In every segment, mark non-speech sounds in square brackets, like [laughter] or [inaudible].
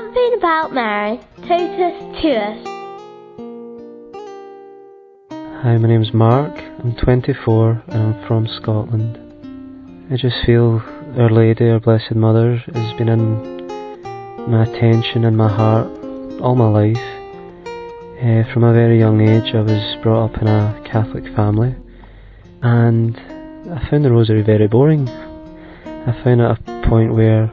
Something about Mary. Totus Tuus. Hi, my name's Mark. I'm 24 and I'm from Scotland. I just feel Our Lady, Our Blessed Mother, has been in my attention and my heart all my life. Uh, from a very young age, I was brought up in a Catholic family, and I found the Rosary very boring. I found at a point where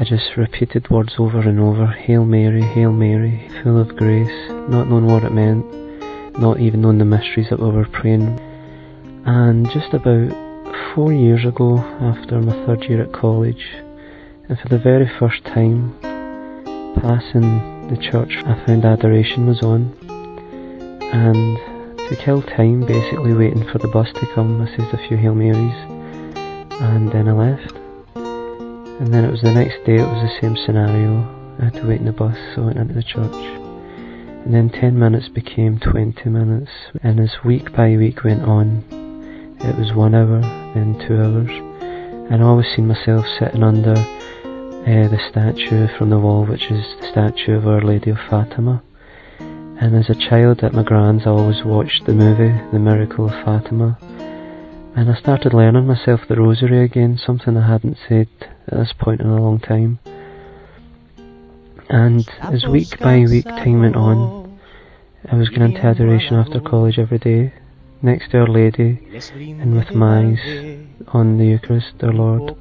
I just repeated words over and over Hail Mary, Hail Mary, full of grace, not knowing what it meant, not even knowing the mysteries that we were praying. And just about four years ago, after my third year at college, and for the very first time, passing the church, I found adoration was on. And to kill time, basically waiting for the bus to come, I said a few Hail Marys, and then I left. And then it was the next day, it was the same scenario. I had to wait in the bus, so I went into the church. And then 10 minutes became 20 minutes, and as week by week went on, it was one hour, then two hours. And I always seen myself sitting under uh, the statue from the wall, which is the statue of Our Lady of Fatima. And as a child at my grand's, I always watched the movie, The Miracle of Fatima. And I started learning myself the rosary again, something I hadn't said at this point in a long time. And as week by week time went on, I was going into adoration after college every day, next to Our Lady, and with my eyes on the Eucharist, our Lord.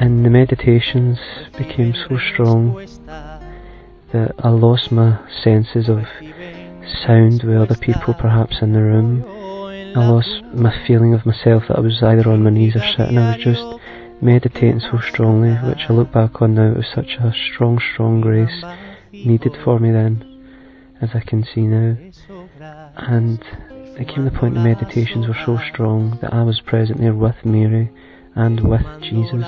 And the meditations became so strong that I lost my senses of sound with other people perhaps in the room. I lost my feeling of myself that I was either on my knees or sitting. I was just meditating so strongly, which I look back on now, was such a strong, strong grace needed for me then, as I can see now. And it came to the point the meditations were so strong that I was present there with Mary and with Jesus.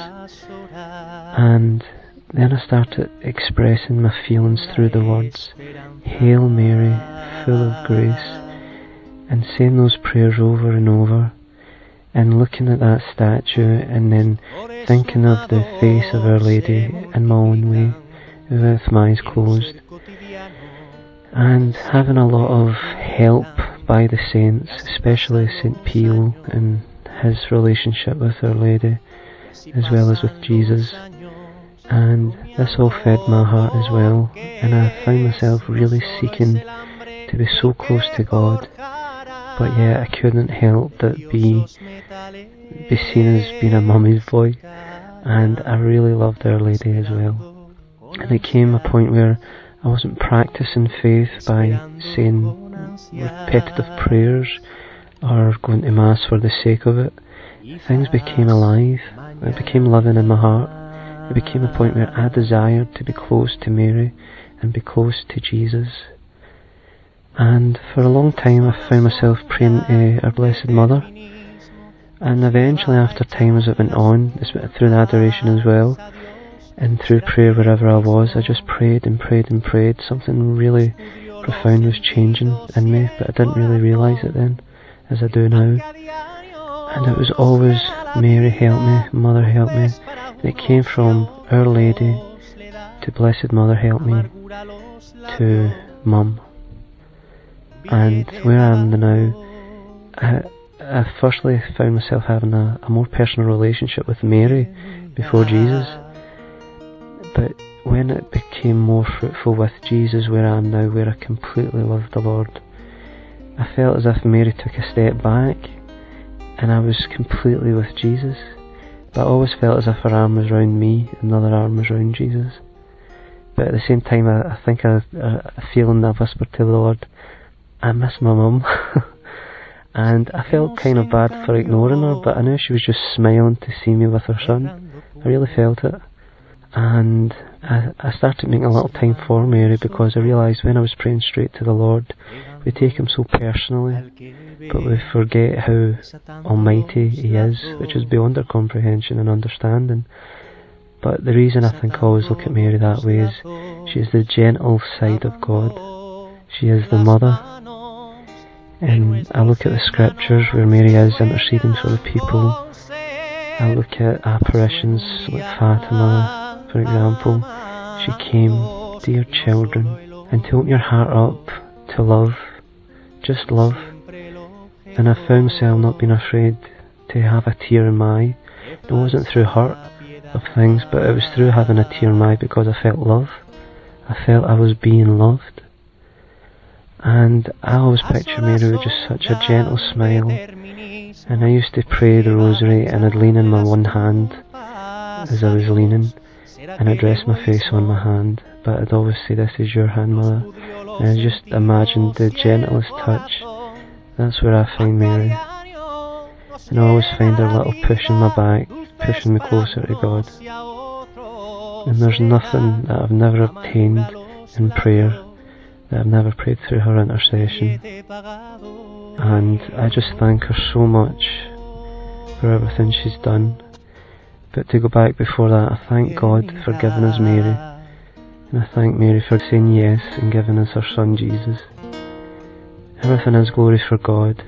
And then I started expressing my feelings through the words, Hail Mary, full of grace, and saying those prayers over and over, and looking at that statue, and then thinking of the face of Our Lady in my own way, with my eyes closed, and having a lot of help by the saints, especially St. Pio and his relationship with Our Lady, as well as with Jesus. And this all fed my heart as well, and I found myself really seeking to be so close to God, but yeah, I couldn't help but be be seen as being a mummy's boy, and I really loved Our Lady as well. And it came a point where I wasn't practicing faith by saying repetitive prayers or going to Mass for the sake of it. Things became alive, it became living in my heart. It became a point where I desired to be close to Mary and be close to Jesus. And for a long time I found myself praying to Our Blessed Mother. And eventually, after time as it went on, through the adoration as well, and through prayer wherever I was, I just prayed and prayed and prayed. Something really profound was changing in me, but I didn't really realise it then, as I do now. And it was always, Mary help me, Mother help me. And it came from Our Lady to Blessed Mother help me to Mum. And where I am now, I, I firstly found myself having a, a more personal relationship with Mary before Jesus. But when it became more fruitful with Jesus, where I am now, where I completely love the Lord, I felt as if Mary took a step back and I was completely with Jesus. But I always felt as if her arm was round me and the other arm was round Jesus. But at the same time, I, I think I, a feeling that I whispered to the Lord, I miss my mum. [laughs] and I felt kind of bad for ignoring her, but I knew she was just smiling to see me with her son. I really felt it. And I, I started making a little time for Mary because I realised when I was praying straight to the Lord, we take him so personally, but we forget how almighty he is, which is beyond our comprehension and understanding. But the reason I think I always look at Mary that way is she is the gentle side of God. She is the mother. And I look at the scriptures where Mary is interceding for the people. I look at apparitions like Fatima, for example, she came, dear children, and to open your heart up to love, just love. And I found myself not being afraid to have a tear in my eye. It wasn't through hurt of things, but it was through having a tear in my eye because I felt love. I felt I was being loved. And I always picture Mary with just such a gentle smile. And I used to pray the rosary and I'd lean in my one hand as I was leaning and I'd rest my face on my hand. But I'd always say, This is your hand, Mother. And I just imagined the gentlest touch. That's where I find Mary. And I always find her little push in my back, pushing me closer to God. And there's nothing that I've never obtained in prayer I've never prayed through her intercession. And I just thank her so much for everything she's done. But to go back before that, I thank God for giving us Mary. And I thank Mary for saying yes and giving us her son Jesus. Everything is glory for God.